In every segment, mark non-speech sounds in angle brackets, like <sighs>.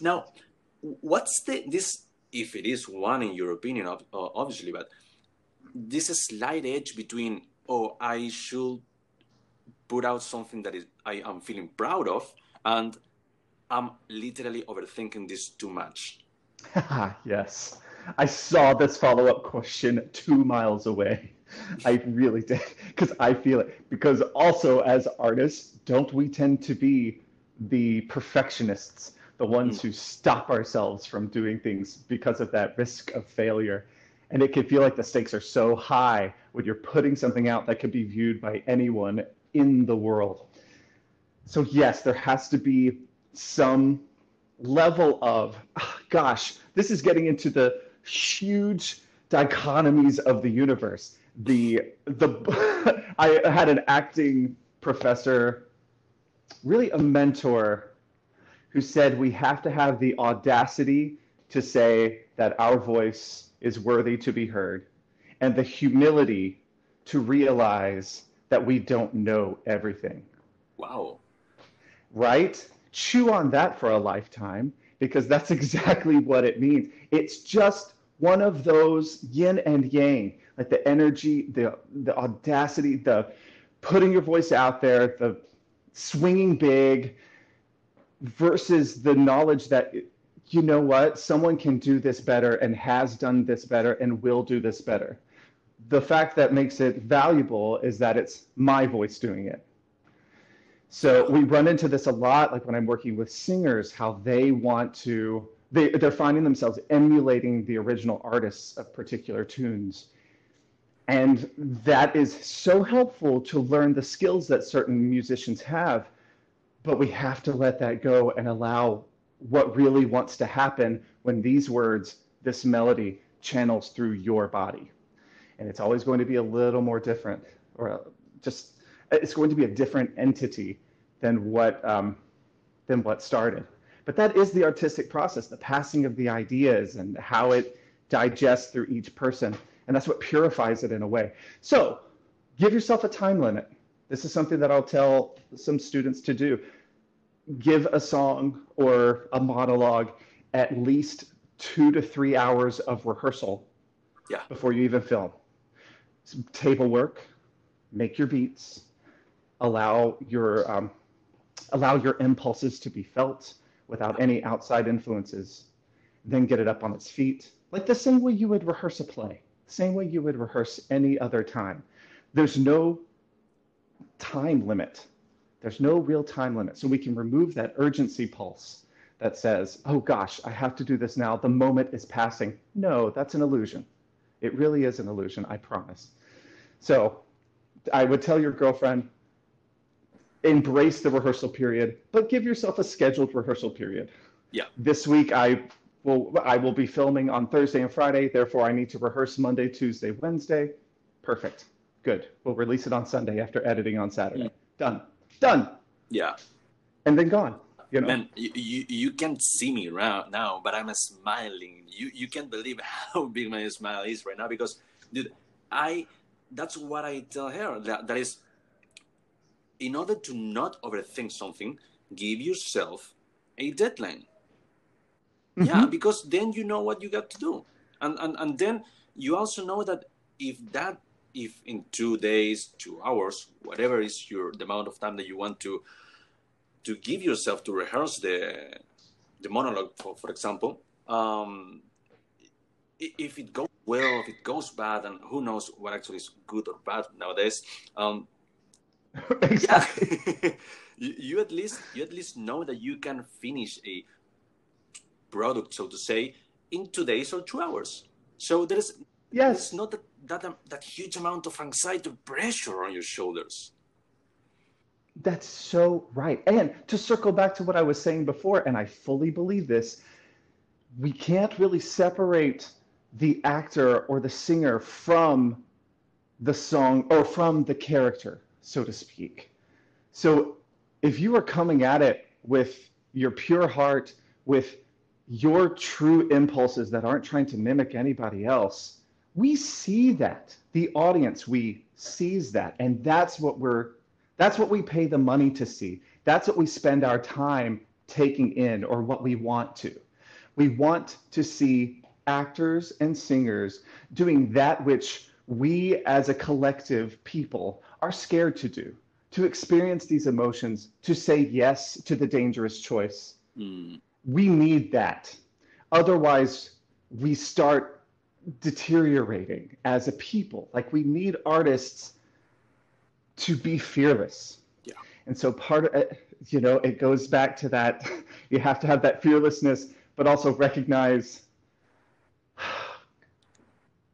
Now, what's the this if it is one in your opinion, uh, obviously, but this slight edge between oh, I should put out something that is I am feeling proud of, and I'm literally overthinking this too much. <laughs> yes. I saw this follow up question two miles away. <laughs> I really did because I feel it. Because also, as artists, don't we tend to be the perfectionists, the ones mm. who stop ourselves from doing things because of that risk of failure? And it can feel like the stakes are so high when you're putting something out that could be viewed by anyone in the world. So, yes, there has to be some level of, oh, gosh, this is getting into the huge dichotomies of the universe. The the <laughs> I had an acting professor, really a mentor, who said we have to have the audacity to say that our voice is worthy to be heard, and the humility to realize that we don't know everything. Wow. Right? Chew on that for a lifetime because that's <laughs> exactly what it means. It's just one of those yin and yang, like the energy, the the audacity, the putting your voice out there, the swinging big versus the knowledge that you know what, someone can do this better and has done this better and will do this better. The fact that makes it valuable is that it's my voice doing it. So we run into this a lot, like when I'm working with singers, how they want to, they, they're finding themselves emulating the original artists of particular tunes. And that is so helpful to learn the skills that certain musicians have. But we have to let that go and allow what really wants to happen when these words, this melody, channels through your body. And it's always going to be a little more different, or just it's going to be a different entity than what um, than what started. But that is the artistic process, the passing of the ideas and how it digests through each person. And that's what purifies it in a way. So give yourself a time limit. This is something that I'll tell some students to do. Give a song or a monologue at least two to three hours of rehearsal yeah. before you even film. Some table work, make your beats, allow your um, allow your impulses to be felt without any outside influences, then get it up on its feet, like the same way you would rehearse a play, same way you would rehearse any other time. There's no time limit. There's no real time limit. So we can remove that urgency pulse that says, oh gosh, I have to do this now. The moment is passing. No, that's an illusion. It really is an illusion, I promise. So I would tell your girlfriend, embrace the rehearsal period, but give yourself a scheduled rehearsal period. Yeah. This week I will I will be filming on Thursday and Friday, therefore I need to rehearse Monday, Tuesday, Wednesday. Perfect. Good. We'll release it on Sunday after editing on Saturday. Mm. Done. Done. Yeah. And then gone. You know? Man, you, you, you can't see me right now, but I'm smiling. You you can't believe <laughs> how big my smile is right now because dude, I that's what I tell her. That that is in order to not overthink something, give yourself a deadline. Mm-hmm. Yeah, because then you know what you got to do. And, and and then you also know that if that if in two days, two hours, whatever is your the amount of time that you want to to give yourself to rehearse the the monologue, for, for example, um, if it goes well, if it goes bad, and who knows what actually is good or bad nowadays, um, <laughs> exactly. Yeah. <laughs> you, you at least you at least know that you can finish a product, so to say, in two days or two hours. So there is yes, not that that um, that huge amount of anxiety pressure on your shoulders. That's so right. And to circle back to what I was saying before, and I fully believe this, we can't really separate the actor or the singer from the song or from the character so to speak. So if you are coming at it with your pure heart, with your true impulses that aren't trying to mimic anybody else, we see that. The audience, we sees that. And that's what we're that's what we pay the money to see. That's what we spend our time taking in or what we want to. We want to see actors and singers doing that which we as a collective people are scared to do, to experience these emotions, to say yes to the dangerous choice. Mm. We need that. Otherwise, we start deteriorating as a people. Like we need artists to be fearless. Yeah. And so part of it, you know, it goes back to that <laughs> you have to have that fearlessness, but also recognize <sighs>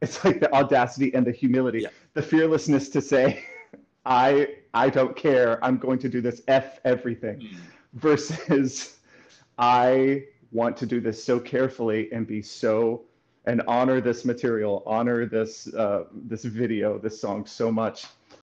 it's like the audacity and the humility, Yeah. the fearlessness to say, <laughs> I I don't care. I'm going to do this F everything Mm. versus <laughs> I want to do this so carefully and be so and honor this material, honor this uh, this video, this song so much